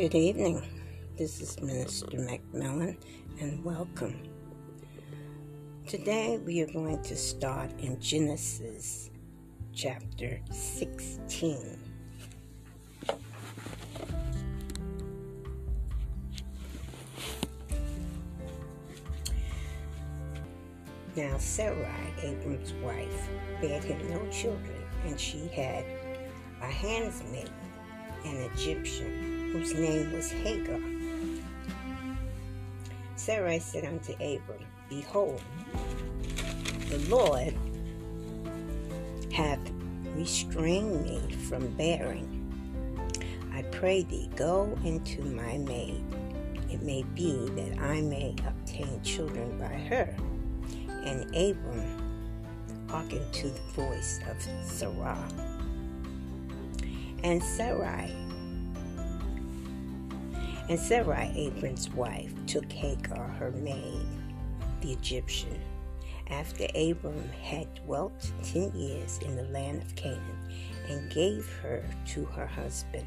Good evening. This is Minister McMillan, and welcome. Today we are going to start in Genesis chapter 16. Now Sarai, Abram's wife, bare him no children, and she had a handmaid, an Egyptian, whose name was Hagar. Sarai said unto Abram, Behold, the Lord hath restrained me from bearing. I pray thee, go into my maid. It may be that I may obtain children by her. And Abram hearkened to the voice of Sarai. And Sarai, and Sarai, Abram's wife, took Hagar, her maid, the Egyptian, after Abram had dwelt ten years in the land of Canaan, and gave her to her husband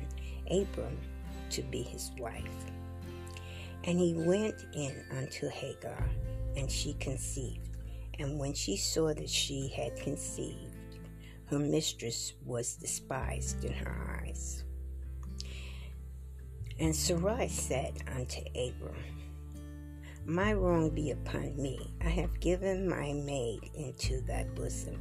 Abram to be his wife. And he went in unto Hagar, and she conceived. And when she saw that she had conceived, her mistress was despised in her eyes. And Sarai said unto Abram, My wrong be upon me. I have given my maid into thy bosom.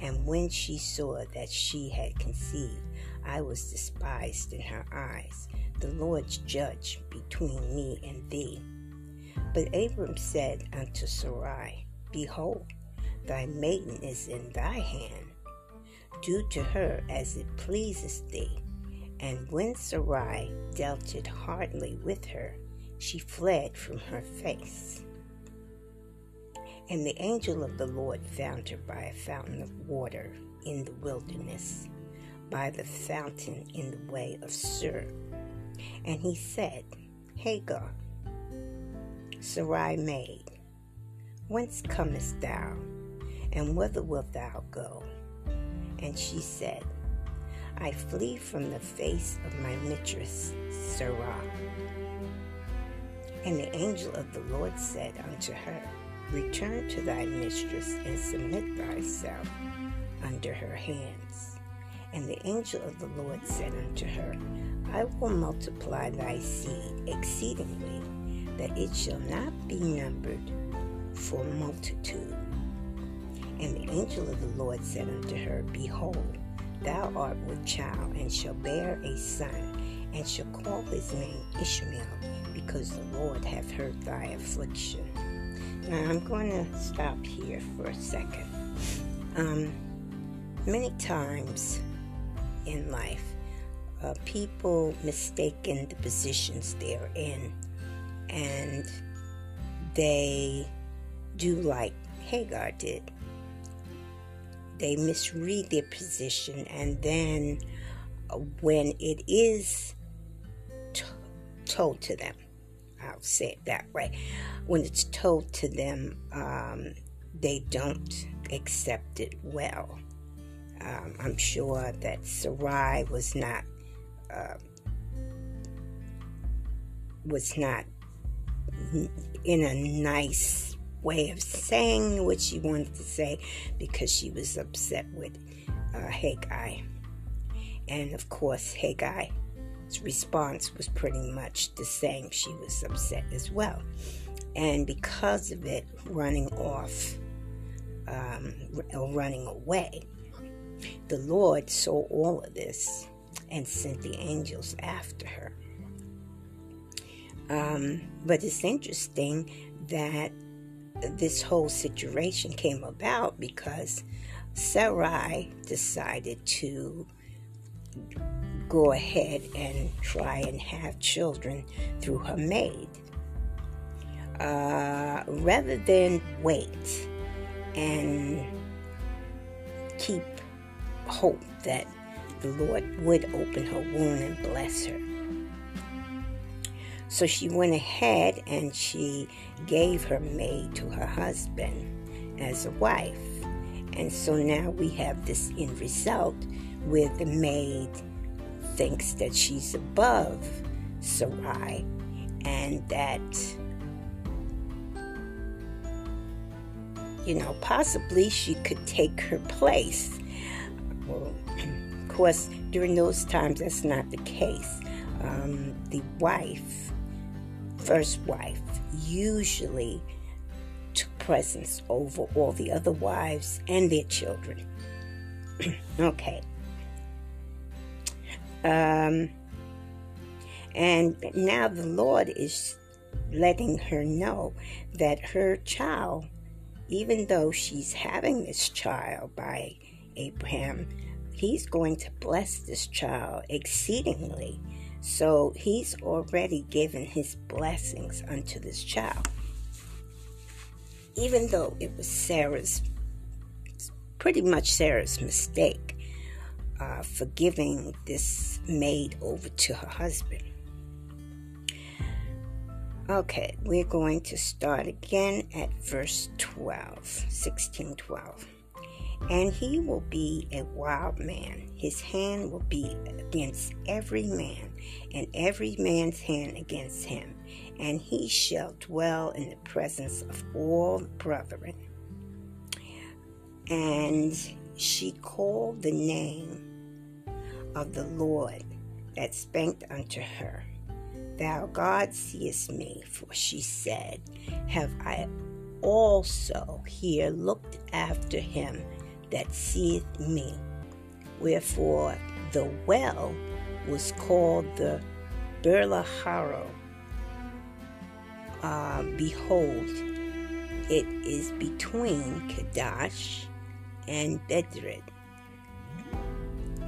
And when she saw that she had conceived, I was despised in her eyes. The Lord's judge between me and thee. But Abram said unto Sarai, Behold, thy maiden is in thy hand. Do to her as it pleases thee. And when Sarai dealt it hardly with her, she fled from her face. And the angel of the Lord found her by a fountain of water in the wilderness, by the fountain in the way of Shur. And he said, Hagar, Sarai maid, whence comest thou, and whither wilt thou go? And she said, I flee from the face of my mistress, Sarai. And the angel of the Lord said unto her, Return to thy mistress and submit thyself under her hands. And the angel of the Lord said unto her, I will multiply thy seed exceedingly, that it shall not be numbered for multitude. And the angel of the Lord said unto her, Behold, thou art with child, and shall bear a son, and shall call his name Ishmael, because the Lord hath heard thy affliction. Now I'm going to stop here for a second. Um, many times in life, uh, people mistaken the positions they're in, and they do like Hagar did. They misread their position, and then uh, when it is t- told to them, I'll say it that way, when it's told to them, um, they don't accept it well. Um, I'm sure that Sarai was not uh, was not in a nice way of saying what she wanted to say because she was upset with uh, Haggai. And of course, Haggai's response was pretty much the same. She was upset as well. And because of it, running off um, or running away, the Lord saw all of this and sent the angels after her. Um, but it's interesting that this whole situation came about because Sarai decided to go ahead and try and have children through her maid. Uh, rather than wait and keep hope that the Lord would open her womb and bless her. So she went ahead and she gave her maid to her husband as a wife. And so now we have this end result where the maid thinks that she's above Sarai, and that, you know, possibly she could take her place. Well, of course, during those times, that's not the case. Um, the wife, first wife, usually took precedence over all the other wives and their children. okay. Um, and now the Lord is letting her know that her child, even though she's having this child by Abraham, he's going to bless this child exceedingly. So he's already given his blessings unto this child. Even though it was Sarah's, pretty much Sarah's mistake uh, for giving this maid over to her husband. Okay, we're going to start again at verse 12, 16 12. And he will be a wild man. His hand will be against every man, and every man's hand against him. And he shall dwell in the presence of all brethren. And she called the name of the Lord that spake unto her Thou, God, seest me, for she said, Have I also here looked after him that seeth me? Wherefore the well was called the Beer-lahai-roi. Uh, behold, it is between Kadesh and Bered.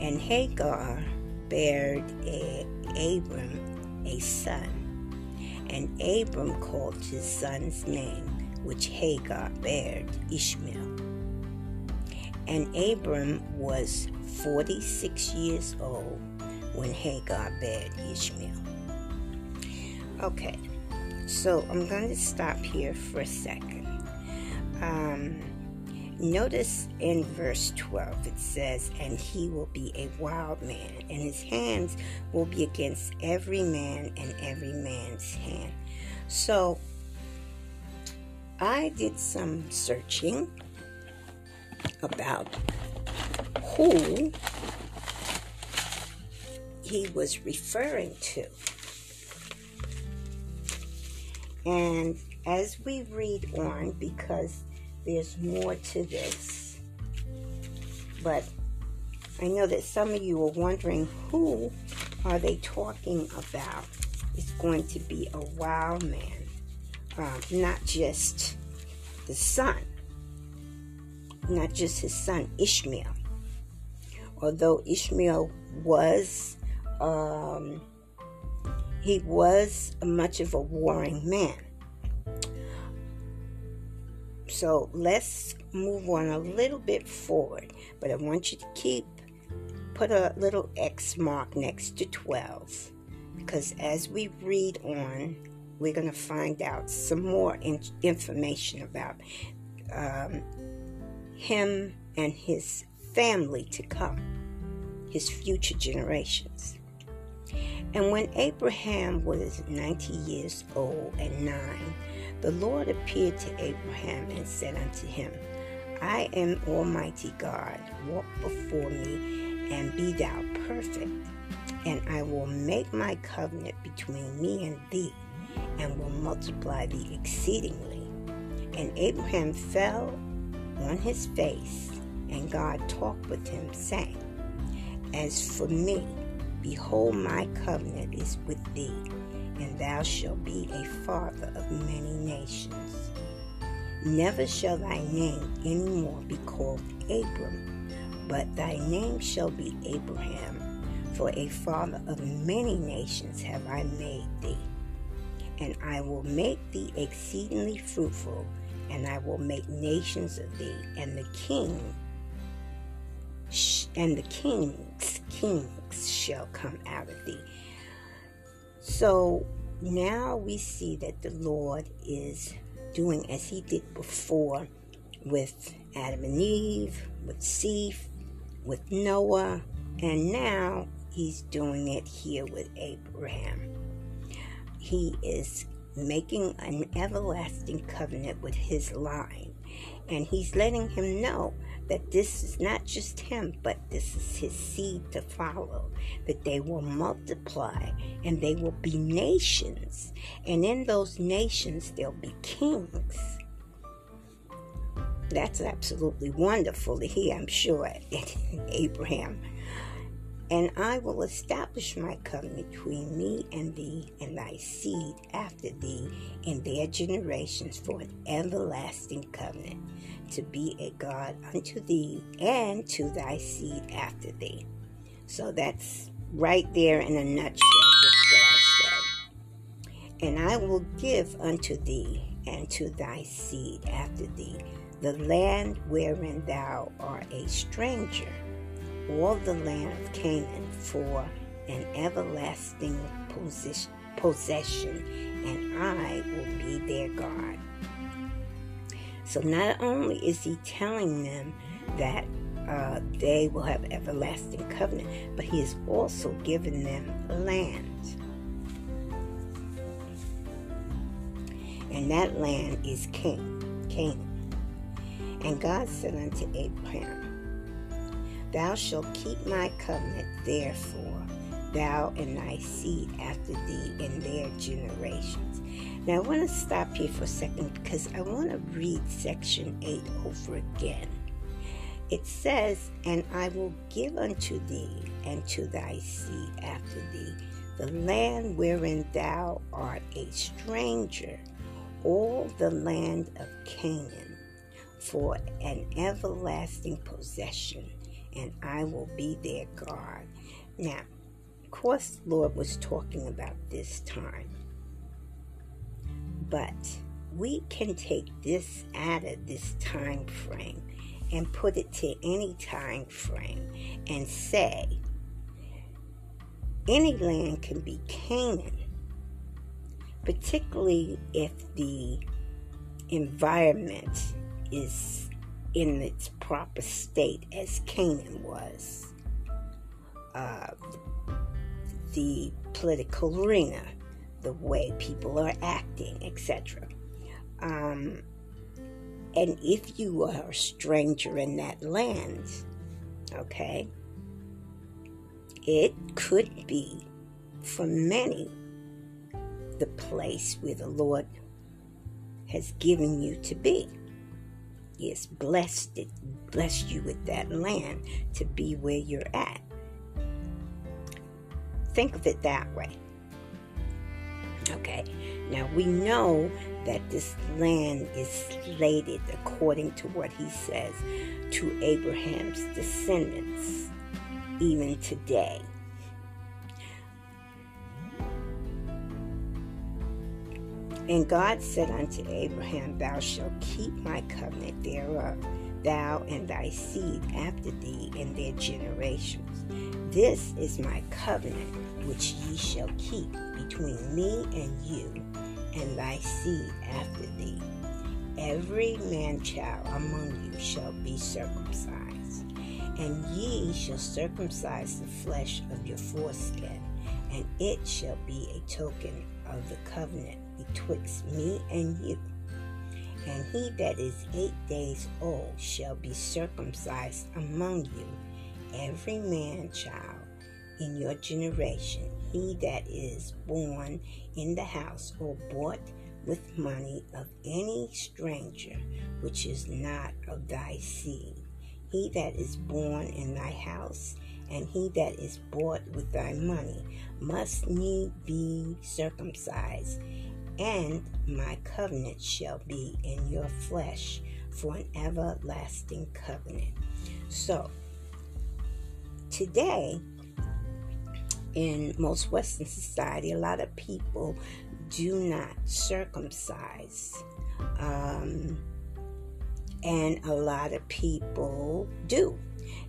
And Hagar bared a Abram a son. And Abram called his son's name, which Hagar bare Ishmael. And Abram was 46 years old when Hagar bare Ishmael. Okay, so I'm going to stop here for a second. Um, Notice in verse 12 it says, And he will be a wild man, and his hands will be against every man and every man's hand. So I did some searching about who he was referring to. And as we read on, because there's more to this. But I know that some of you are wondering who are they talking about? It's going to be a wild man, um, not just the son, not just his son Ishmael. Although Ishmael was, um, he was much of a warring man. So let's move on a little bit forward, but I want you to keep put a little X mark next to 12 because as we read on, we're going to find out some more in- information about um, him and his family to come, his future generations. And when Abraham was 90 years old and nine, the Lord appeared to Abraham and said unto him, I am Almighty God, walk before me and be thou perfect, and I will make my covenant between me and thee, and will multiply thee exceedingly. And Abraham fell on his face, and God talked with him, saying, As for me, behold, my covenant is with thee and thou shalt be a father of many nations. Never shall thy name any more be called Abram, but thy name shall be Abraham, for a father of many nations have I made thee. And I will make thee exceedingly fruitful, and I will make nations of thee, and the king and the kings kings shall come out of thee so now we see that the Lord is doing as he did before with Adam and Eve, with Seth, with Noah, and now he's doing it here with Abraham. he is making an everlasting covenant with his line. And he's letting him know that this is not just him, but this is his seed to follow, that they will multiply and they will be nations. And in those nations, there'll be kings. That's absolutely wonderful to hear, I'm sure, Abraham and I will establish my covenant between me and thee and thy seed after thee in their generations for an everlasting covenant, to be a God unto thee and to thy seed after thee. So that's right there in a nutshell, just what I say. And I will give unto thee and to thy seed after thee the land wherein thou art a stranger all the land of Canaan for an everlasting possession, and I will be their God. So not only is he telling them that uh, they will have everlasting covenant, but he is also giving them land. And that land is Canaan. Canaan. And God said unto Abraham, Thou shalt keep my covenant, therefore, thou and thy seed after thee in their generations. Now, I want to stop here for a second because I want to read section 8 over again. It says, And I will give unto thee and to thy seed after thee the land wherein thou art a stranger, all the land of Canaan, for an everlasting possession and I will be their God. Now, of course, Lord was talking about this time, but we can take this out of this time frame and put it to any time frame and say any land can be Canaan, particularly if the environment is in its proper state as Canaan was. Uh, the political arena, the way people are acting, etc. Um, and if you are a stranger in that land, okay, it could be for many the place where the Lord has given you to be is blessed it blessed you with that land to be where you're at. Think of it that way. Okay. Now we know that this land is slated according to what he says to Abraham's descendants even today. And God said unto Abraham, Thou shalt keep my covenant thereof, thou and thy seed after thee in their generations. This is my covenant which ye shall keep between me and you and thy seed after thee. Every man child among you shall be circumcised, and ye shall circumcise the flesh of your foreskin, and it shall be a token of the covenant betwixt me and you. And he that is eight days old shall be circumcised among you, every man child in your generation, he that is born in the house or bought with money of any stranger which is not of thy seed. He that is born in thy house, and he that is bought with thy money, must need be circumcised and my covenant shall be in your flesh for an everlasting covenant. So, today, in most Western society, a lot of people do not circumcise. Um, and a lot of people do.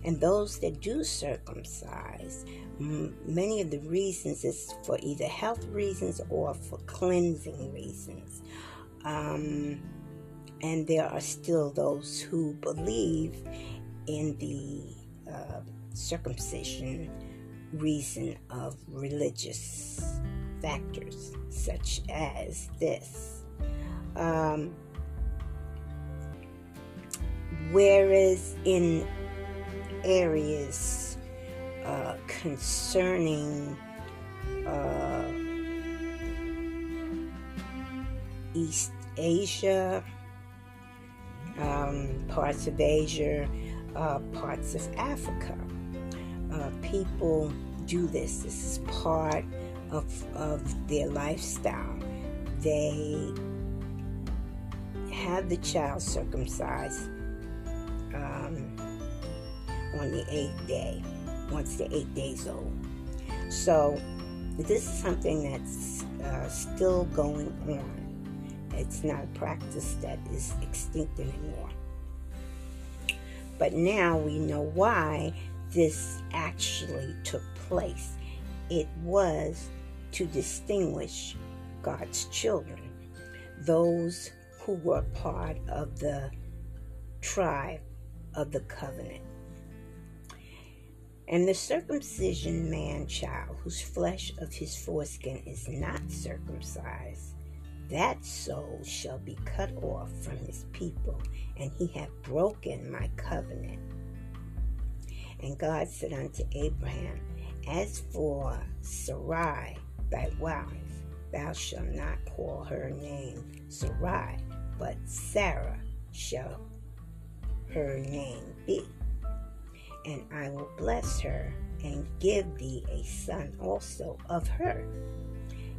And those that do circumcise, many of the reasons is for either health reasons or for cleansing reasons. Um, and there are still those who believe in the uh, circumcision reason of religious factors, such as this. Um, whereas in areas uh, concerning uh, East Asia, um, parts of Asia, uh, parts of Africa. Uh, people do this. This is part of, of their lifestyle. They have the child circumcised um, on the eighth day, once they're eight days old. So, this is something that's uh, still going on. It's not a practice that is extinct anymore. But now we know why this actually took place. It was to distinguish God's children, those who were part of the tribe of the covenant. And the circumcision man child, whose flesh of his foreskin is not circumcised, that soul shall be cut off from his people, and he hath broken my covenant. And God said unto Abraham, As for Sarai, thy wife, thou shalt not call her name Sarai, but Sarah shall her name be. And I will bless her and give thee a son also of her.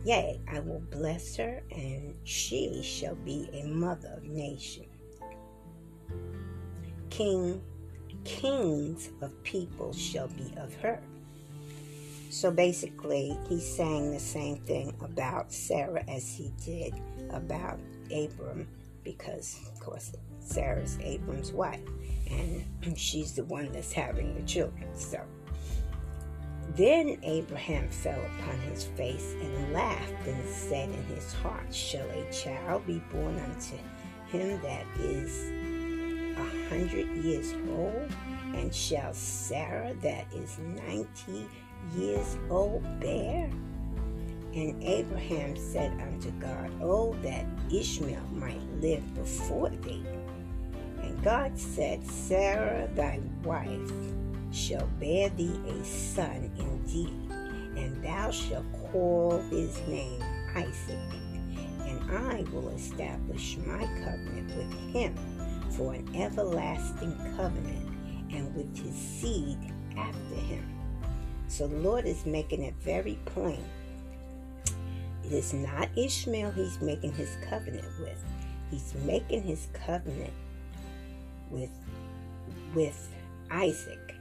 Yea, I will bless her, and she shall be a mother of nations. King, kings of people shall be of her. So basically, he's saying the same thing about Sarah as he did about Abram, because, of course, Sarah's Abram's wife, and she's the one that's having the children. So then Abraham fell upon his face and laughed and said in his heart, Shall a child be born unto him that is a hundred years old? And shall Sarah that is ninety years old bear? And Abraham said unto God, Oh, that Ishmael might live before thee. God said, Sarah thy wife shall bear thee a son indeed, and thou shalt call his name Isaac. And I will establish my covenant with him for an everlasting covenant, and with his seed after him. So the Lord is making it very plain. It is not Ishmael he's making his covenant with. He's making his covenant with with Isaac.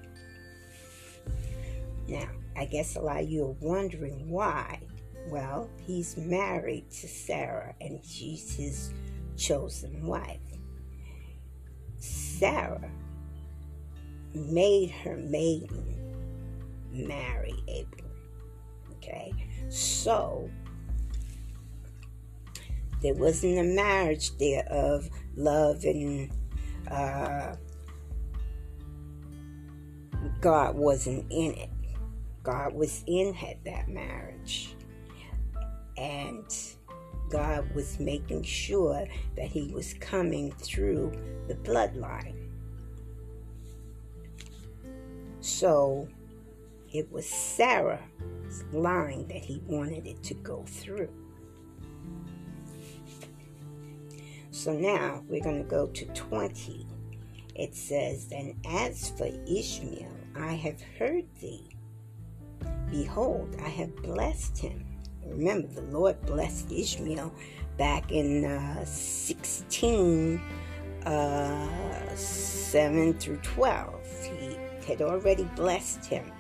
Now, I guess a lot of you are wondering why. Well, he's married to Sarah and she's his chosen wife. Sarah made her maiden marry Abram. Okay? So, there wasn't a marriage there of love and uh, God wasn't in it. God was in that marriage. And God was making sure that he was coming through the bloodline. So it was Sarah's line that he wanted it to go through. So now we're going to go to 20. It says, And as for Ishmael, I have heard thee Behold, I have blessed him. Remember, the Lord blessed Ishmael back in uh, 16 uh, 7 through 12. He had already blessed him.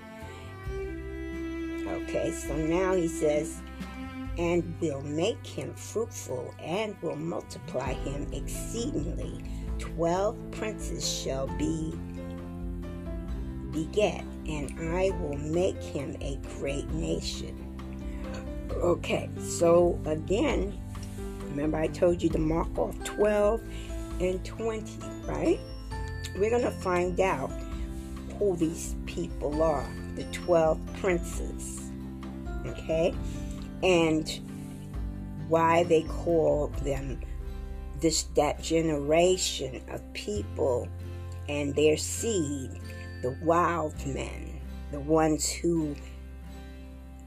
Okay, so now he says, and will make him fruitful and will multiply him exceedingly. Twelve princes shall be beget and I will make him a great nation. Okay, so again, remember I told you to mark off 12 and 20, right? We're going to find out who these people are the 12 princes. Okay? And why they call them this that generation of people and their seed the wild men the ones who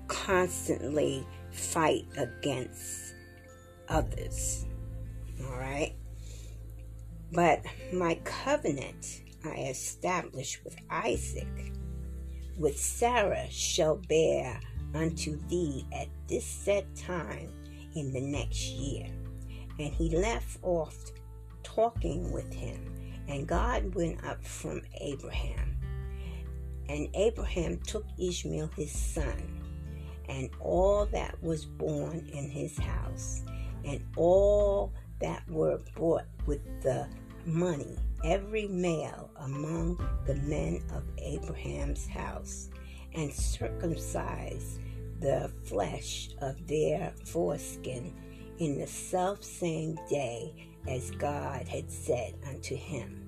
constantly fight against others. All right? But my covenant i established with isaac with sarah shall bear unto thee at this set time in the next year. And he left off talking with him. And God went up from Abraham. And Abraham took Ishmael his son, and all that was born in his house, and all that were bought with the money, every male among the men of Abraham's house, and circumcised the flesh of their foreskin in the self same day as God had said unto him.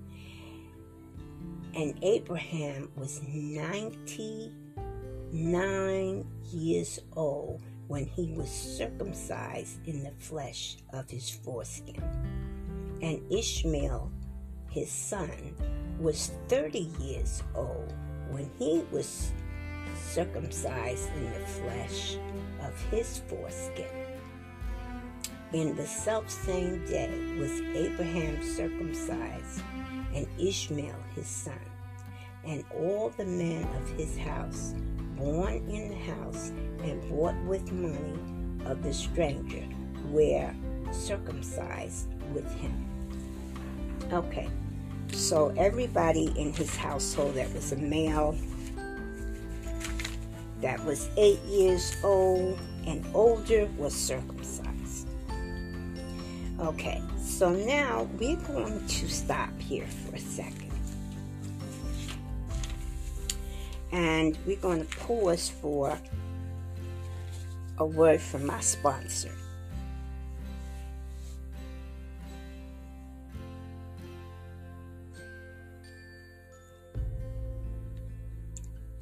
And Abraham was 99 years old when he was circumcised in the flesh of his foreskin. And Ishmael, his son, was 30 years old when he was circumcised in the flesh of his foreskin. In the selfsame day was Abraham circumcised, and Ishmael his son, and all the men of his house, born in the house and bought with money of the stranger, were circumcised with him. Okay, so everybody in his household that was a male that was eight years old and older was circumcised. Okay, so now we're going to stop here for a second. And we're going to pause for a word from my sponsor.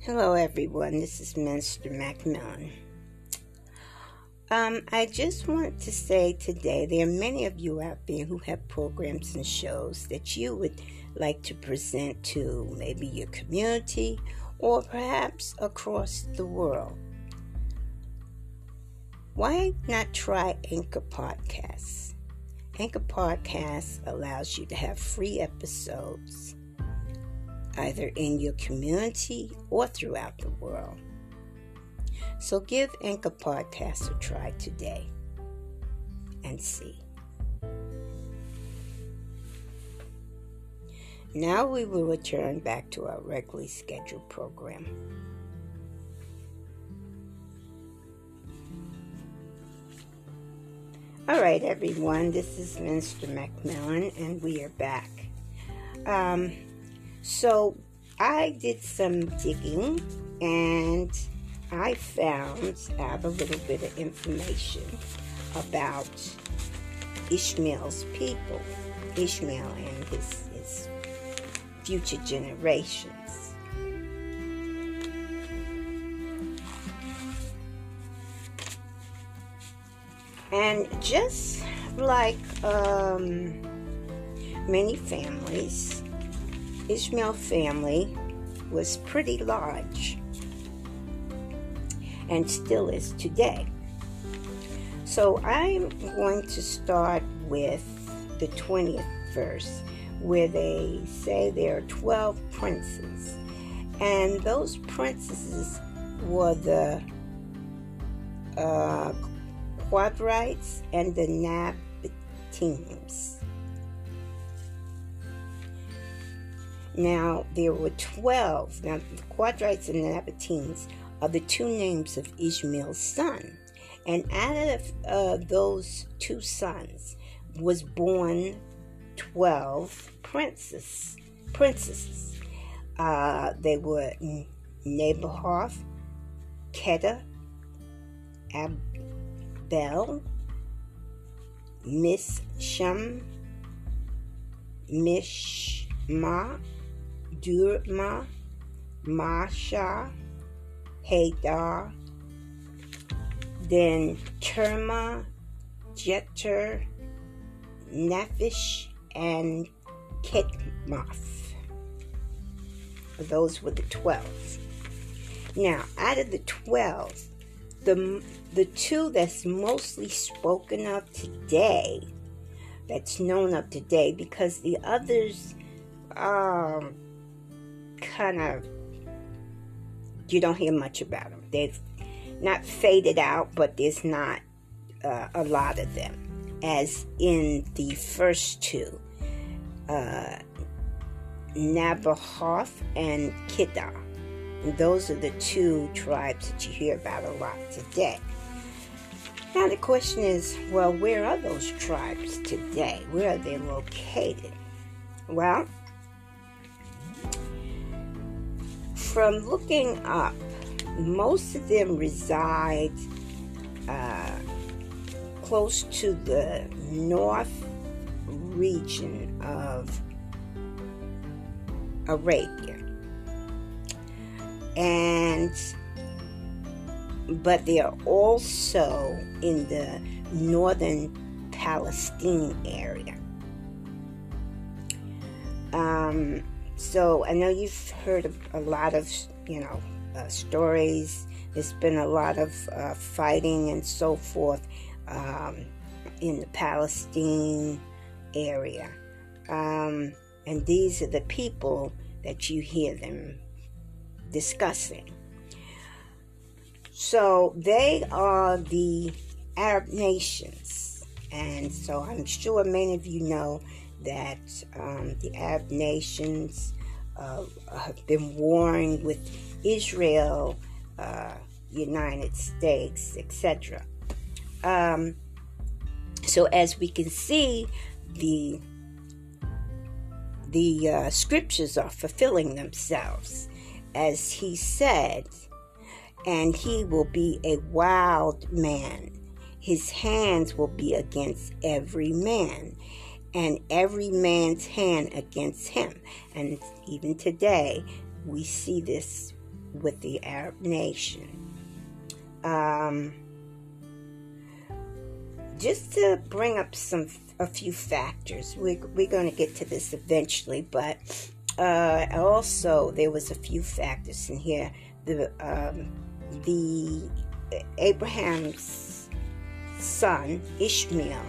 Hello, everyone. This is Minister Macmillan. Um, I just want to say today there are many of you out there who have programs and shows that you would like to present to maybe your community or perhaps across the world. Why not try Anchor Podcasts? Anchor Podcasts allows you to have free episodes either in your community or throughout the world. So give Anchor Podcast a try today and see. Now we will return back to our regularly scheduled program. All right, everyone, this is Minister Macmillan, and we are back. Um, so I did some digging and I found out a little bit of information about Ishmael's people, Ishmael and his, his future generations. And just like um, many families, Ishmael family was pretty large and still is today. So I'm going to start with the 20th verse where they say there are 12 princes. And those princesses were the uh, Kedarites and the Nabateans. Now, there were 12. Now, the Kedarites and the Nabateans are the two names of Ishmael's son. And out of uh, those two sons was born 12 princes, princesses. Uh, they were Naboth, Kedar, Abel, Misham, Mishma, Durma, Masha, Hadar, then Terma, Jeter, Naphish, and Ketmoth. Those were the 12. Now, out of the 12, the, the two that's mostly spoken of today, that's known of today, because the others um, kind of, you don't hear much about them. They've not faded out, but there's not uh, a lot of them, as in the first two. Uh, and Kiddah. Those are the two tribes that you hear about a lot today. Now the question is, well, where are those tribes today? Where are they located? Well, from looking up, most of them reside uh, close to the north region of Arabia. And but they are also in the northern Palestine area. Um, so I know you've heard a lot of, you know, uh, stories. There's been a lot of uh, fighting and so forth um, in the Palestine area. Um, and these are the people that you hear them discussing. So they are the Arab nations. And so I'm sure many of you know that um, the Arab nations uh, have been warring with Israel, uh, United States, etc. Um, so as we can see, the the uh, scriptures are fulfilling themselves, as he said, and he will be a wild man. His hands will be against every man, and every man's hand against him. And even today, we see this with the Arab nation. Um, just to bring up some a few factors. We, we're going to get to this eventually, but uh, also there was a few factors in here. The um, the Abraham's son Ishmael.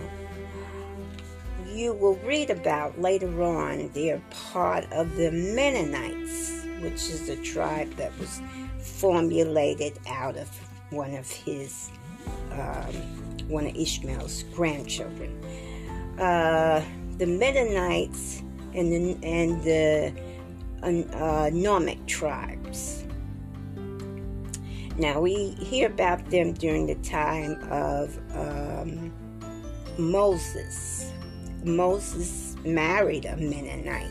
You will read about later on. They're part of the Midianites, which is a tribe that was formulated out of one of his um, one of Ishmael's grandchildren uh, the Midianites and the, and the uh, tribes. Now we hear about them during the time of um, Moses. Moses married a Midianite.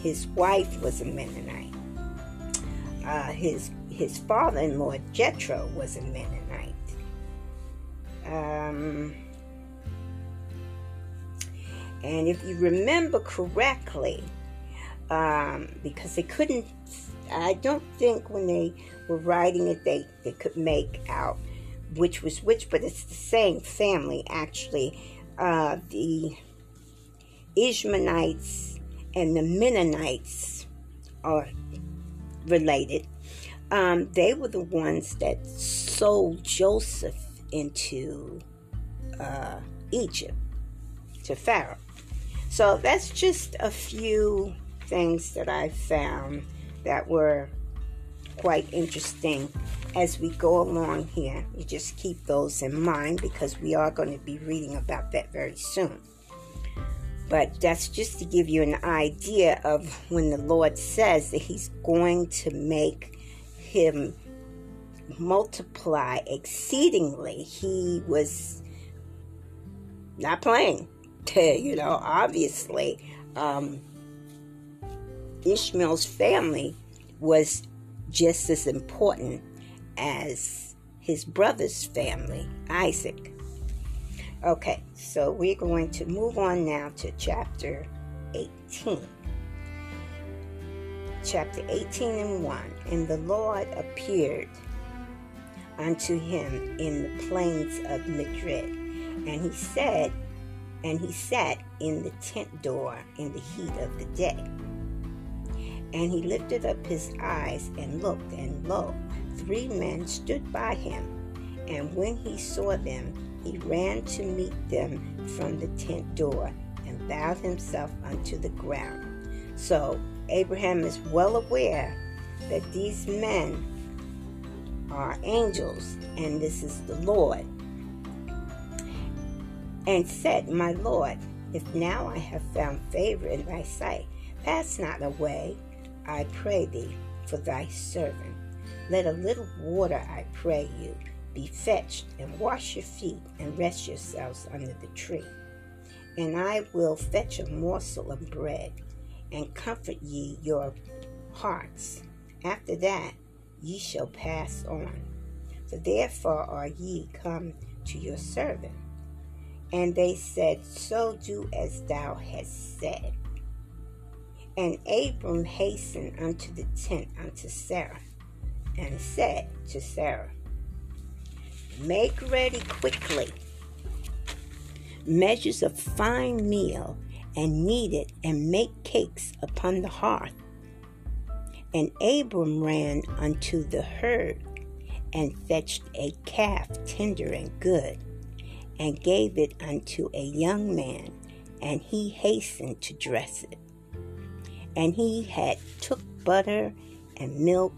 His wife was a Midianite. Uh, his his father-in-law Jethro was a Midianite. Um, and if you remember correctly, um, because they couldn't, I don't think when they were writing it, they, they could make out which was which, but it's the same family actually. Uh, the Ishmaelites and the Midianites are related. Um, they were the ones that sold Joseph into uh, Egypt to Pharaoh. So that's just a few things that I found that were quite interesting as we go along here. You just keep those in mind because we are going to be reading about that very soon. But that's just to give you an idea of when the Lord says that He's going to make him multiply exceedingly. He was not playing you know, obviously, um, Ishmael's family was just as important as his brother's family, Isaac. Okay, so we're going to move on now to chapter 18. Chapter 18 and 1. And the Lord appeared unto him in the plains of Mamre. And he said, and he sat in the tent door in the heat of the day. And he lifted up his eyes and looked, and lo, three men stood by him. And when he saw them, he ran to meet them from the tent door and bowed himself unto the ground. So Abraham is well aware that these men are angels and this is the Lord. And said, My Lord, if now I have found favor in thy sight, pass not away, I pray thee, for thy servant. Let a little water, I pray you, be fetched, and wash your feet, and rest yourselves under the tree. And I will fetch a morsel of bread, and comfort ye your hearts. After that ye shall pass on. For therefore are ye come to your servant. And they said, So do as thou hast said. And Abram hastened unto the tent unto Sarah, and said to Sarah, Make ready quickly measures of fine meal, and knead it, and make cakes upon the hearth. And Abram ran unto the herd, and fetched a calf tender and good, and gave it unto a young man, and he hastened to dress it. And he had took butter and milk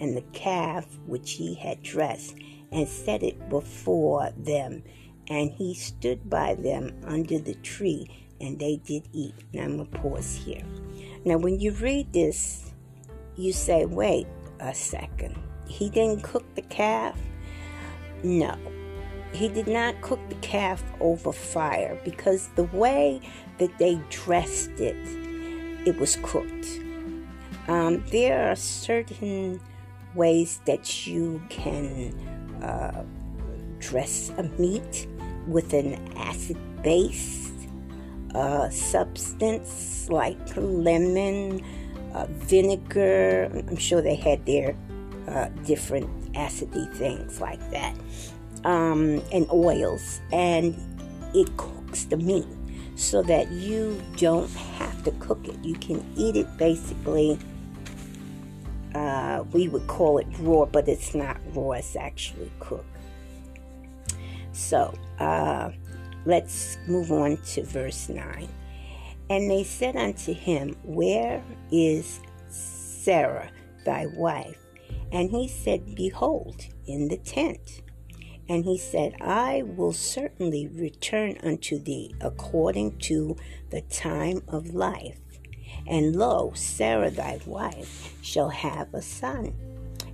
and the calf which he had dressed, and set it before them. And he stood by them under the tree, and they did eat. Now I'm going to pause here. Now, when you read this, you say, wait a second. He didn't cook the calf? No. He did not cook the calf over fire because the way that they dressed it, it was cooked. Um, there are certain ways that you can uh, dress a meat with an acid based uh, substance like lemon, uh, vinegar. I'm sure they had their uh, different acidy things like that, um, and oils, and it cooks the meat so that you don't have to cook it. You can eat it basically uh, we would call it raw, but it's not raw, it's actually cooked. So uh, let's move on to verse 9. And they said unto him, Where is Sarah, thy wife? And he said, Behold, in the tent. And he said, I will certainly return unto thee according to the time of life. And lo, Sarah thy wife shall have a son.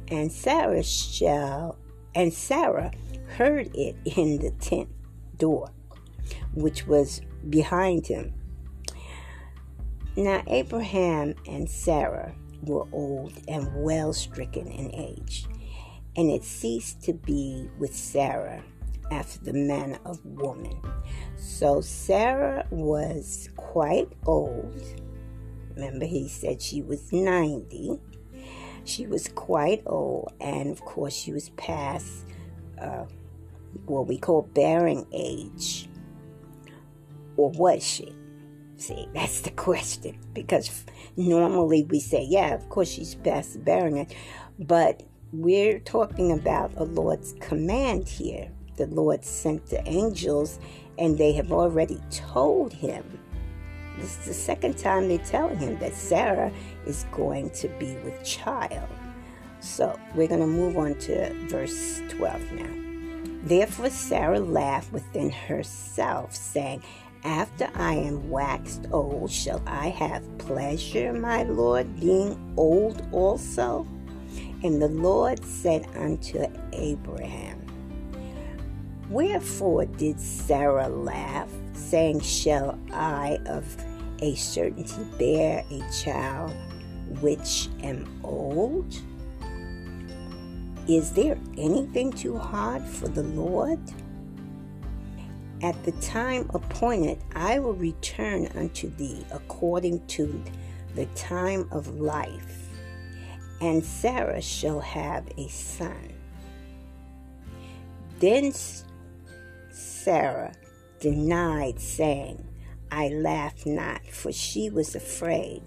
And Sarah shall and Sarah heard it in the tent door, which was behind him. Now Abraham and Sarah were old and well stricken in age, and it ceased to be with Sarah after the manner of woman. So Sarah was quite old Remember, he said she was 90. She was quite old, and of course, she was past uh, what we call bearing age. Or was she? See, that's the question. Because normally we say, yeah, of course she's past bearing age. But we're talking about a Lord's command here. The Lord sent the angels, and they have already told him this is the second time they're telling him that Sarah is going to be with child. So we're going to move on to verse 12 now. Therefore Sarah laughed within herself, saying, After I am waxed old, shall I have pleasure, my Lord, being old also? And the Lord said unto Abraham, Wherefore did Sarah laugh, saying, Shall I of a certainty bear a child which am old? Is there anything too hard for the Lord? At the time appointed, I will return unto thee according to the time of life, and Sarah shall have a son. Then Sarah denied, saying, I laugh not, for she was afraid.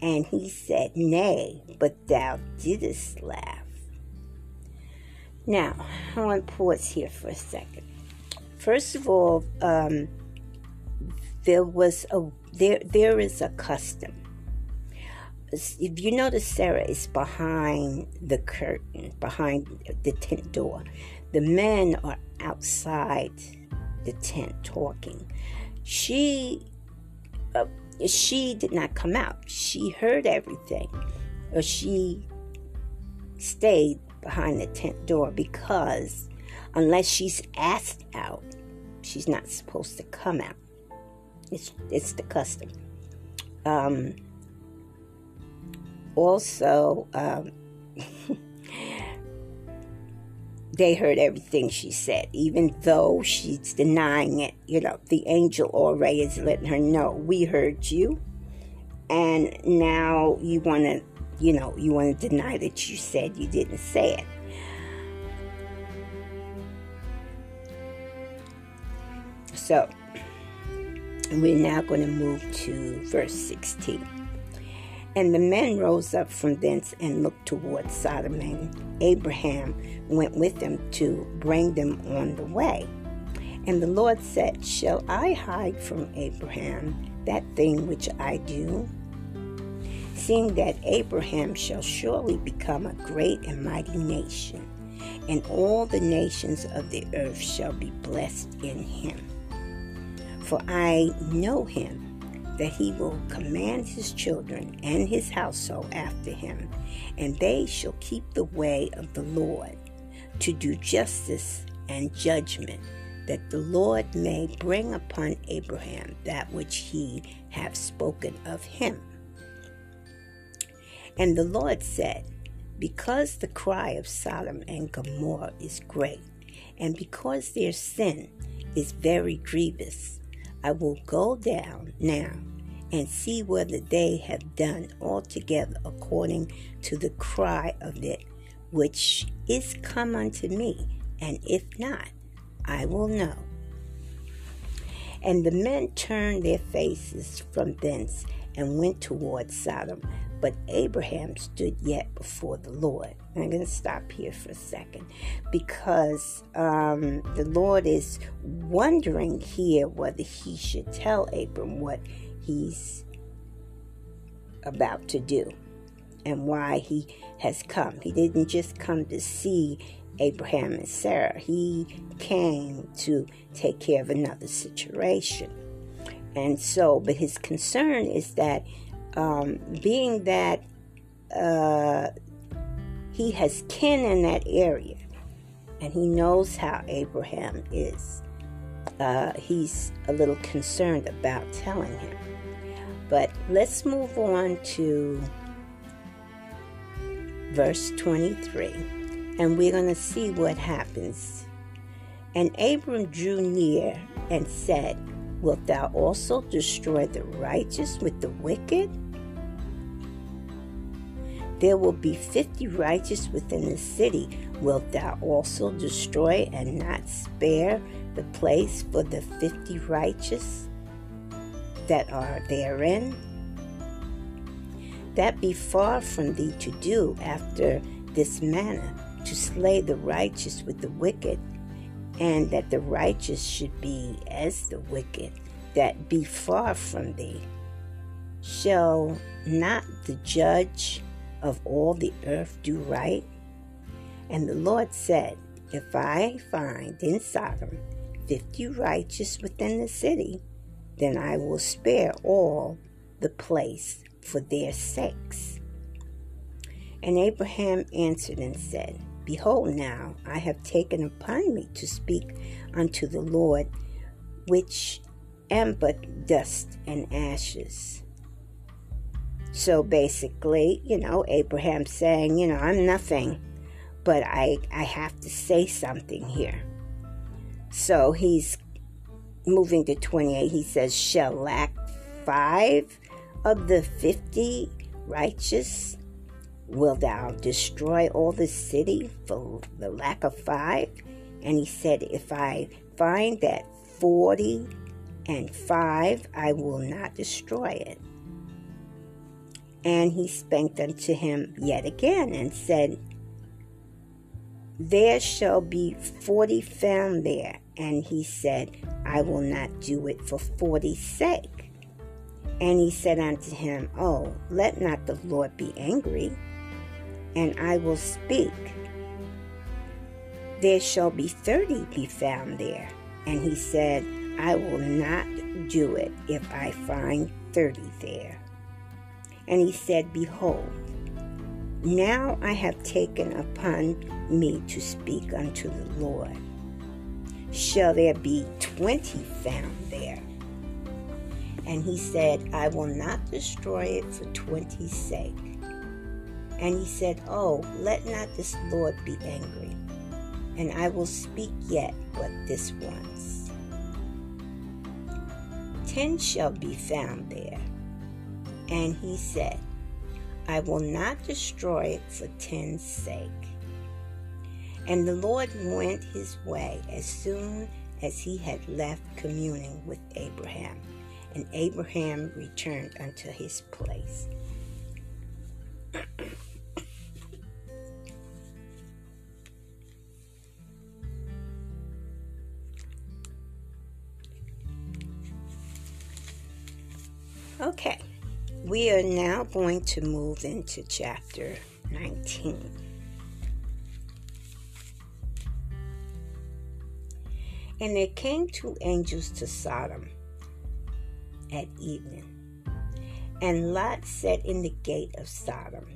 And he said, Nay, but thou didst laugh. Now, I want to pause here for a second. First of all, um, there was a there there is a custom. If you notice, Sarah is behind the curtain, behind the tent door. The men are outside the tent talking. She uh, she did not come out. She heard everything, or she stayed behind the tent door because unless she's asked out, she's not supposed to come out. It's it's the custom. Um, also, um, they heard everything she said, even though she's denying it. You know, the angel already is letting her know, we heard you, and now you want to, you know, you want to deny that you said you didn't say it. So, we're now going to move to verse 16. And the men rose up from thence and looked toward Sodom, and Abraham went with them to bring them on the way. And the Lord said, Shall I hide from Abraham that thing which I do? Seeing that Abraham shall surely become a great and mighty nation, and all the nations of the earth shall be blessed in him. For I know him that he will command his children and his household after him, and they shall keep the way of the Lord to do justice and judgment, that the Lord may bring upon Abraham that which he hath spoken of him. And the Lord said, Because the cry of Sodom and Gomorrah is great, and because their sin is very grievous, I will go down now and see whether they have done altogether according to the cry of it which is come unto me, and if not, I will know. And the men turned their faces from thence and went toward Sodom, but Abraham stood yet before the Lord. I'm going to stop here for a second because um, the Lord is wondering here whether he should tell Abram what he's about to do and why he has come. He didn't just come to see Abraham and Sarah, he came to take care of another situation. And so, but his concern is that um, being that uh, he has kin in that area and he knows how Abraham is. Uh, he's a little concerned about telling him. But let's move on to verse 23, and we're going to see what happens. And Abram drew near and said, Wilt thou also destroy the righteous with the wicked? There will be fifty righteous within the city. Wilt thou also destroy and not spare the place for the fifty righteous that are therein? That be far from thee to do after this manner, to slay the righteous with the wicked, and that the righteous should be as the wicked, that be far from thee. Shall not the judge of all the earth do right? And the Lord said, If I find in Sodom fifty righteous within the city, then I will spare all the place for their sakes. And Abraham answered and said, Behold, now I have taken upon me to speak unto the Lord, which am but dust and ashes. So basically, you know, Abraham saying, you know, I'm nothing, but I, I have to say something here. So he's moving to 28. He says, Shall lack five of the fifty righteous? Will thou destroy all the city for the lack of five? And he said, If I find that 40 and 5, I will not destroy it. And he spake unto him yet again and said, There shall be 40 found there. And he said, I will not do it for 40's sake. And he said unto him, Oh, let not the Lord be angry, and I will speak. There shall be thirty be found there. And he said, I will not do it if I find thirty there. And he said, Behold, now I have taken upon me to speak unto the Lord. Shall there be twenty found there? And he said, I will not destroy it for twenty's sake. And he said, Oh, let not this Lord be angry, and I will speak yet but this once. Ten shall be found there. And he said, I will not destroy it for ten's sake. And the Lord went his way as soon as he had left communing with Abraham. And Abraham returned unto his place. We are now going to move into chapter 19. And there came two angels to Sodom at evening. And Lot sat in the gate of Sodom.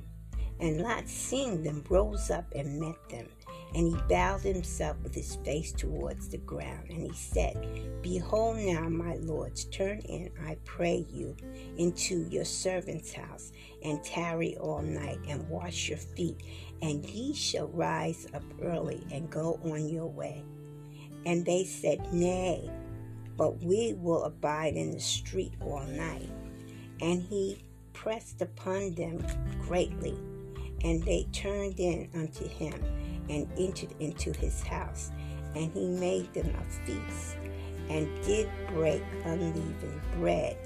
And Lot, seeing them, rose up and met them. And he bowed himself with his face towards the ground. And he said, Behold now, my lords, turn in, I pray you, into your servant's house, and tarry all night, and wash your feet, and ye shall rise up early, and go on your way. And they said, Nay, but we will abide in the street all night. And he pressed upon them greatly, and they turned in unto him and entered into his house. And he made them a feast, and did break unleavened bread,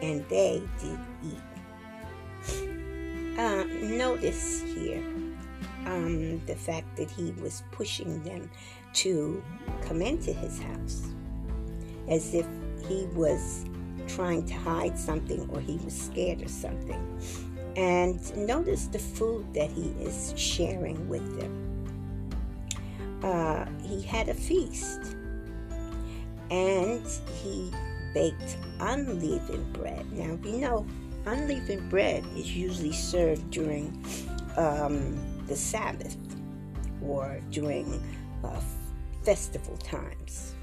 and they did eat. Uh, notice here um, the fact that he was pushing them to come into his house as if he was trying to hide something or he was scared of something. And notice the food that he is sharing with them. Uh, he had a feast and he baked unleavened bread. Now, we know unleavened bread is usually served during um, the Sabbath or during uh, festival times.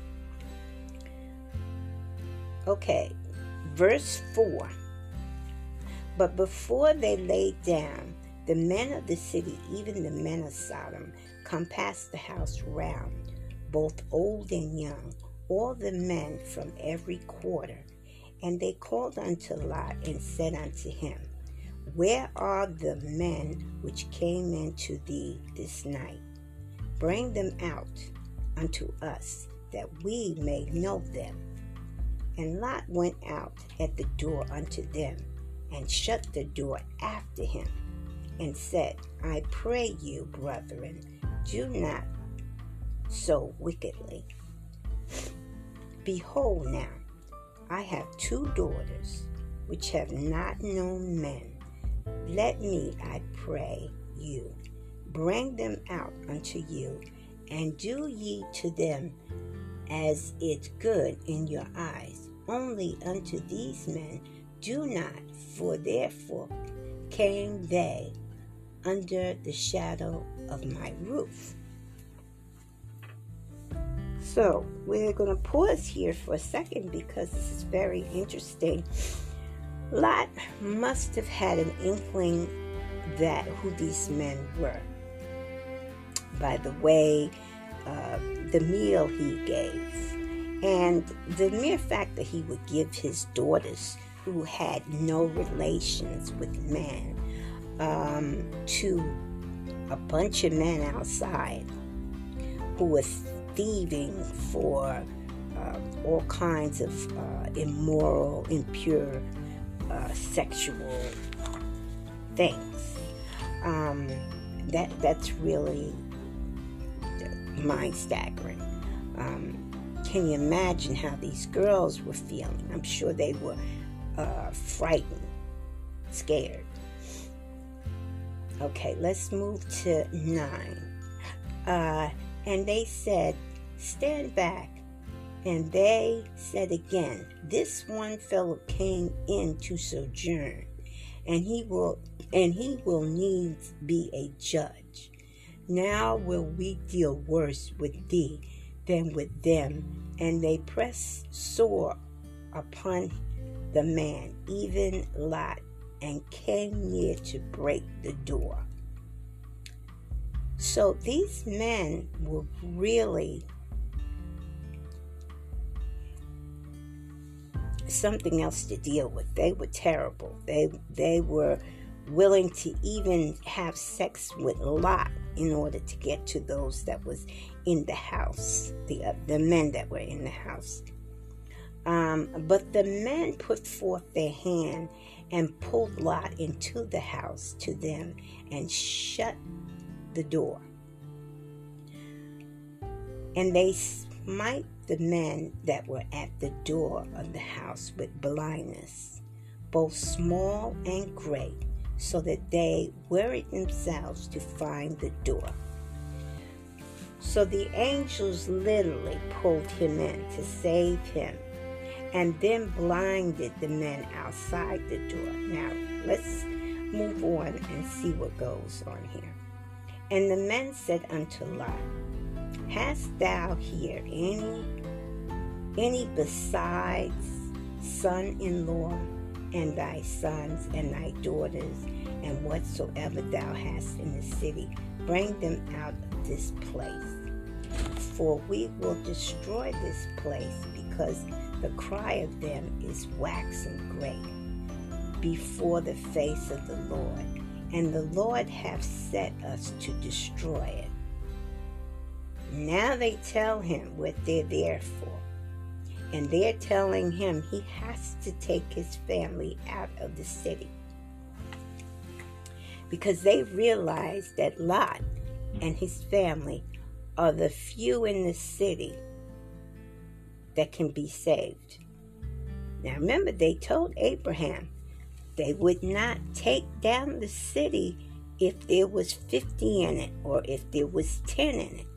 Okay, verse 4. But before they laid down, the men of the city, even the men of Sodom, compassed the house round, both old and young, all the men from every quarter. And they called unto Lot and said unto him, Where are the men which came into thee this night? Bring them out unto us, that we may know them. And Lot went out at the door unto them, and shut the door after him, and said, I pray you, brethren, do not so wickedly. Behold, now, I have two daughters which have not known men. Let me, I pray you, bring them out unto you, and do ye to them as it good in your eyes only unto these men do not, for therefore came they under the shadow of my roof. So we're going to pause here for a second because this is very interesting. Lot must have had an inkling that who these men were by the way uh, the meal he gave and the mere fact that he would give his daughters, who had no relations with men, um, to a bunch of men outside who were thieving for uh, all kinds of uh, immoral, impure, uh, sexual things. Um, that that's really mind staggering. Um, can you imagine how these girls were feeling? I'm sure they were uh, frightened, scared. Okay, let's move to nine. Uh, and they said, Stand back. And they said again, This one fellow came in to sojourn, and he will and he will needs be a judge. Now will we deal worse with thee than with them. And they pressed sore upon the man, even Lot, and came near to break the door. So these men were really something else to deal with. They were terrible. They they were willing to even have sex with Lot in order to get to those that was in the house, the uh, the men that were in the house. Um, but the men put forth their hand and pulled Lot into the house to them and shut the door. And they smite the men that were at the door of the house with blindness, both small and great, so that they worried themselves to find the door. So the angels literally pulled him in to save him and then blinded the men outside the door. Now, let's move on and see what goes on here. And the men said unto Lot, Hast thou here any any besides son-in-law and thy sons and thy daughters and whatsoever thou hast in the city, bring them out of this place. For we will destroy this place because the cry of them is waxing great before the face of the Lord, and the Lord hath set us to destroy it. Now they tell him what they're there for, and they're telling him he has to take his family out of the city because they realize that Lot and his family are the few in the city that can be saved. Now remember, they told Abraham they would not take down the city if there was 50 in it or if there was 10 in it.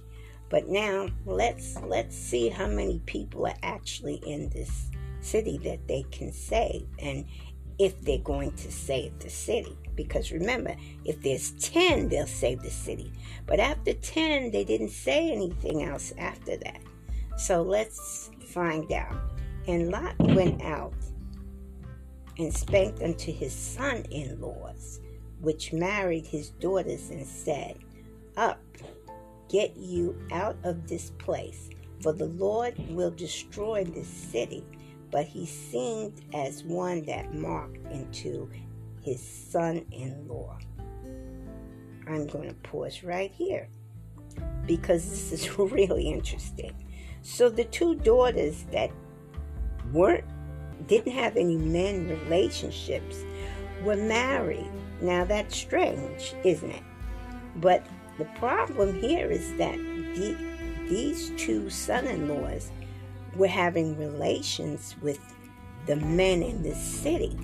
But now let's let's see how many people are actually in this city that they can save and if they're going to save the city. Because remember, if there's 10, they'll save the city. But after 10, they didn't say anything else after that. So let's find out. And Lot went out and spake unto his son in laws, which married his daughters, and said, Up, get you out of this place, for the Lord will destroy this city. But he seemed as one that mocked into his son in law. I'm going to pause right here because this is really interesting. So the two daughters that weren't didn't have any men relationships were married. Now that's strange, isn't it? But the problem here is that the, these two son-in-laws were having relations with the men in the city,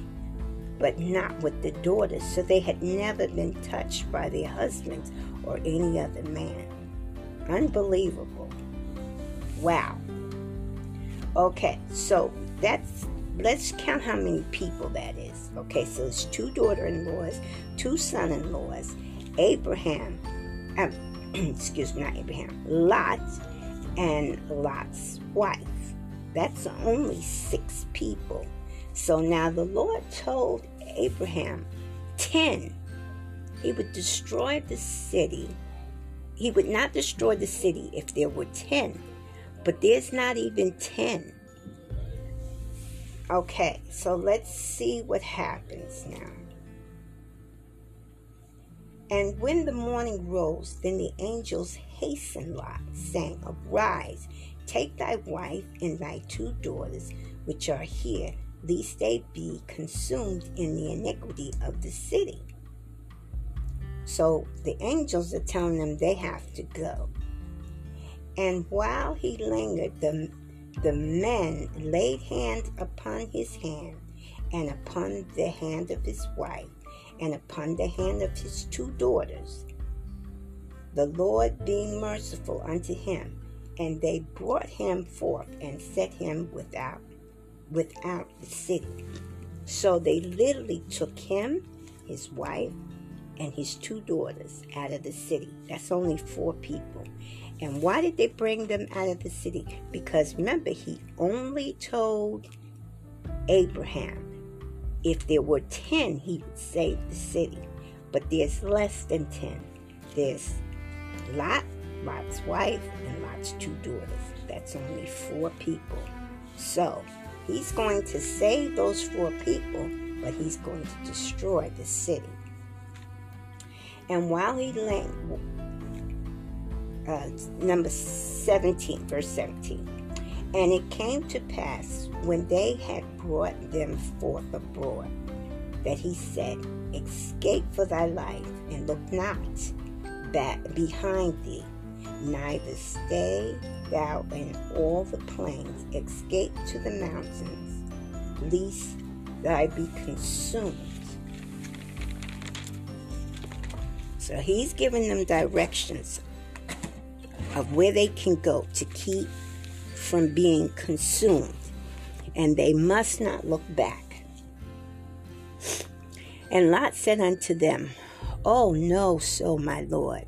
but not with the daughters. So they had never been touched by their husbands or any other man. Unbelievable. Wow. Okay, so that's let's count how many people that is. Okay, so it's two daughter-in-laws, two son-in-laws, Abraham, um, excuse me, not Abraham, Lot, and Lot's wife. That's only six people. So now the Lord told Abraham ten. He would destroy the city. He would not destroy the city if there were ten but there's not even 10. Okay, so let's see what happens now. And when the morning rose, then the angels hastened Lot, saying, Arise, take thy wife and thy two daughters, which are here, lest they be consumed in the iniquity of the city. So the angels are telling them they have to go. And while he lingered, the, the men laid hands upon his hand and upon the hand of his wife and upon the hand of his two daughters. The Lord being merciful unto him, and they brought him forth and set him without without the city. So they literally took him, his wife, and his two daughters out of the city. That's only four people. And why did they bring them out of the city? Because remember, he only told Abraham if there were 10, he would save the city. But there's less than 10. There's Lot, Lot's wife, and Lot's two daughters. That's only four people. So he's going to save those four people, but he's going to destroy the city. And while he lay, uh, number 17, verse 17. And it came to pass when they had brought them forth abroad that he said, Escape for thy life, and look not back behind thee, neither stay thou in all the plains, escape to the mountains, lest thou be consumed. So he's giving them directions of where they can go to keep from being consumed, and they must not look back. And Lot said unto them, Oh, no, so my Lord.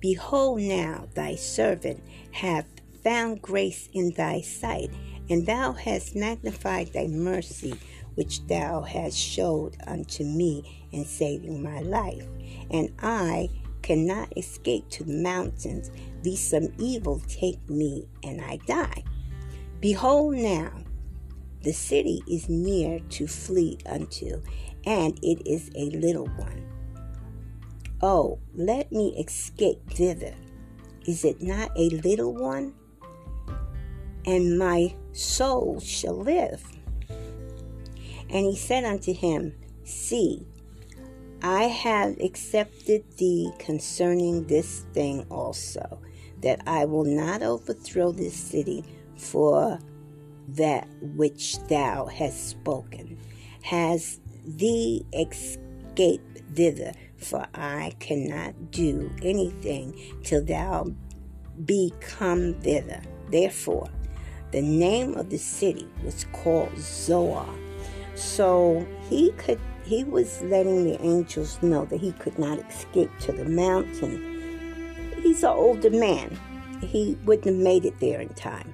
Behold, now thy servant hath found grace in thy sight, and thou hast magnified thy mercy, which thou hast showed unto me in saving my life. And I cannot escape to the mountains, lest some evil take me and I die. Behold, now the city is near to flee unto, and it is a little one. Oh, let me escape thither. Is it not a little one? And my soul shall live. And he said unto him, See, I have accepted thee concerning this thing also, that I will not overthrow this city for that which thou hast spoken. Has thee escaped thither, for I cannot do anything till thou be come thither. Therefore, the name of the city was called Zoar. So he could he was letting the angels know that he could not escape to the mountain. He's an older man. He wouldn't have made it there in time.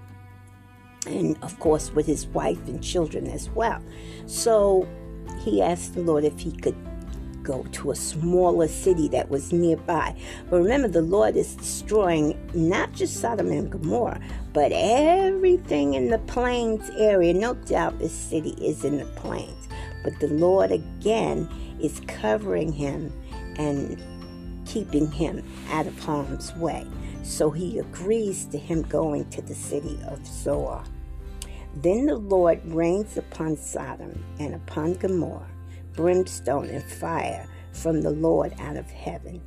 And of course, with his wife and children as well. So he asked the Lord if he could go to a smaller city that was nearby. But remember, the Lord is destroying not just Sodom and Gomorrah, but everything in the plains area. No doubt this city is in the plains. But the Lord again is covering him and keeping him out of harm's way. So he agrees to him going to the city of Zoar. Then the Lord rains upon Sodom and upon Gomorrah brimstone and fire from the Lord out of heaven,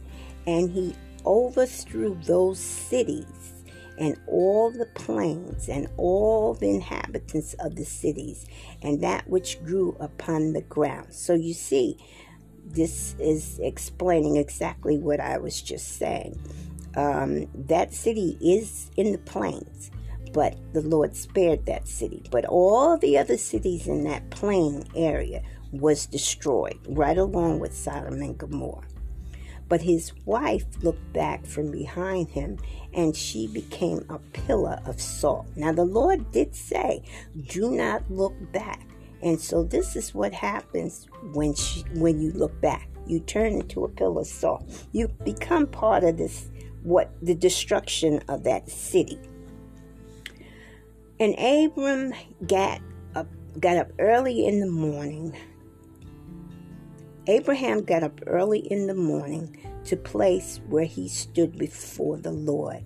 and he overthrew those cities and all the plains and all the inhabitants of the cities and that which grew upon the ground. So you see, this is explaining exactly what I was just saying. Um, that city is in the plains, but the Lord spared that city. But all the other cities in that plain area was destroyed, right along with Sodom and Gomorrah. But his wife looked back from behind him, and she became a pillar of salt. Now, the Lord did say, Do not look back. And so, this is what happens when, she, when you look back. You turn into a pillar of salt. You become part of this, what the destruction of that city. And Abram got up, got up early in the morning Abraham got up early in the morning to place where he stood before the Lord,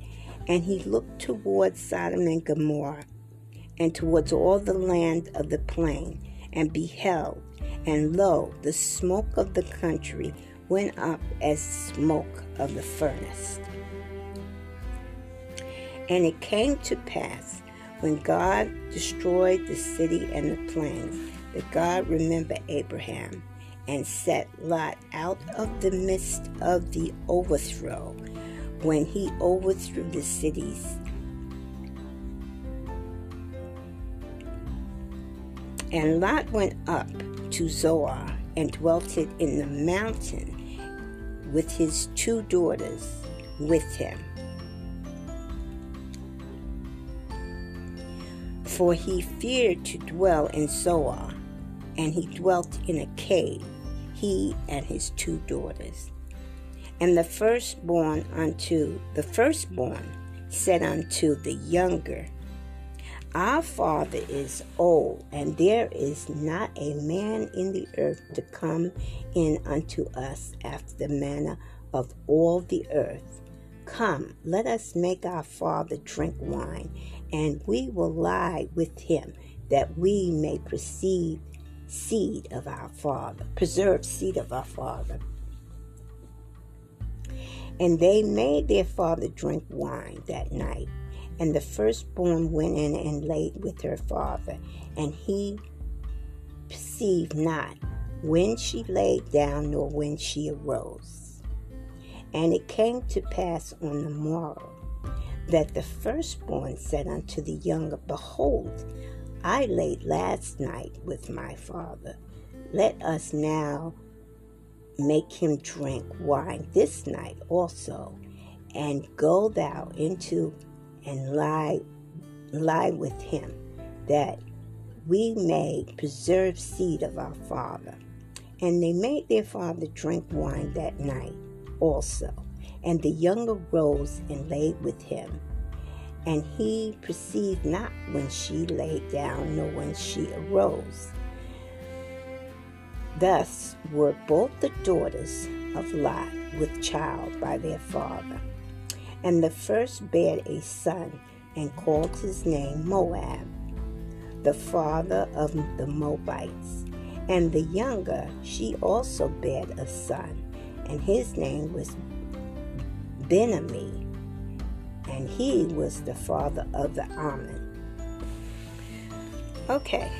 and he looked towards Sodom and Gomorrah, and towards all the land of the plain, and beheld, and lo, the smoke of the country went up as smoke of the furnace. And it came to pass when God destroyed the city and the plains that God remembered Abraham and set Lot out of the midst of the overthrow when he overthrew the cities. And Lot went up to Zoar and dwelt in the mountain with his two daughters with him. For he feared to dwell in Zoar, and he dwelt in a cave he and his two daughters. And the firstborn unto the firstborn said unto the younger, Our father is old, and there is not a man in the earth to come in unto us after the manner of all the earth. Come, let us make our father drink wine, and we will lie with him, that we may proceed seed of our father, preserve seed of our father. And they made their father drink wine that night. And the firstborn went in and laid with her father, and he perceived not when she laid down nor when she arose. And it came to pass on the morrow that the firstborn said unto the younger, Behold, I laid last night with my father. Let us now make him drink wine this night also, and go thou into and lie lie with him, that we may preserve seed of our father. And they made their father drink wine that night also. And the younger rose and laid with him and he perceived not when she lay down nor when she arose. Thus were both the daughters of Lot with child by their father. And the first bare a son and called his name Moab, the father of the Moabites. And the younger, she also bare a son, and his name was Benammi and he was the father of the Ammon. Okay,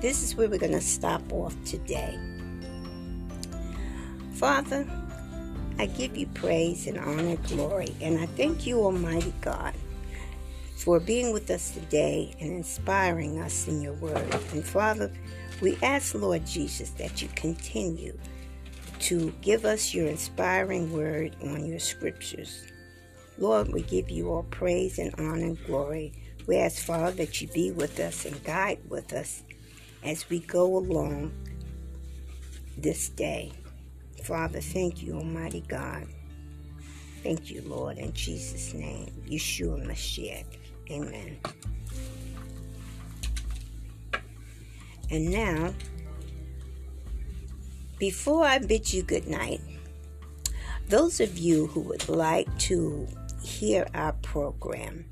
this is where we're going to stop off today. Father, I give you praise and honor, and glory, and I thank you, Almighty God, for being with us today and inspiring us in your word. And Father, we ask, Lord Jesus, that you continue to give us your inspiring word on your scriptures. Lord, we give you all praise and honor and glory. We ask, Father, that you be with us and guide with us as we go along this day. Father, thank you, Almighty God. Thank you, Lord, in Jesus' name. Yeshua Mashiach. Amen. And now, before I bid you good night, those of you who would like to hear our program,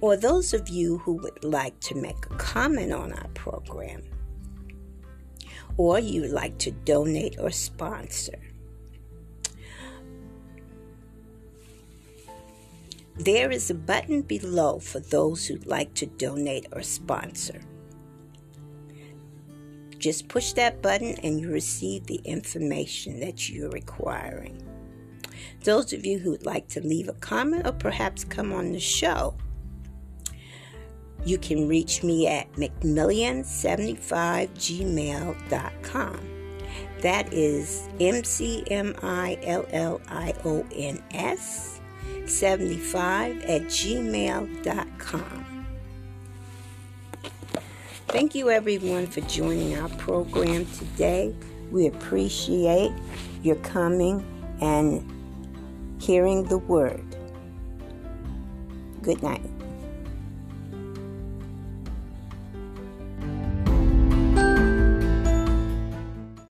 or those of you who would like to make a comment on our program, or you like to donate or sponsor, there is a button below for those who'd like to donate or sponsor. Just push that button and you receive the information that you're requiring. Those of you who would like to leave a comment or perhaps come on the show, you can reach me at mcmillion75gmail.com. That is M C M I L L I O N S 75 at gmail.com. Thank you, everyone, for joining our program today. We appreciate your coming and hearing the word. Good night.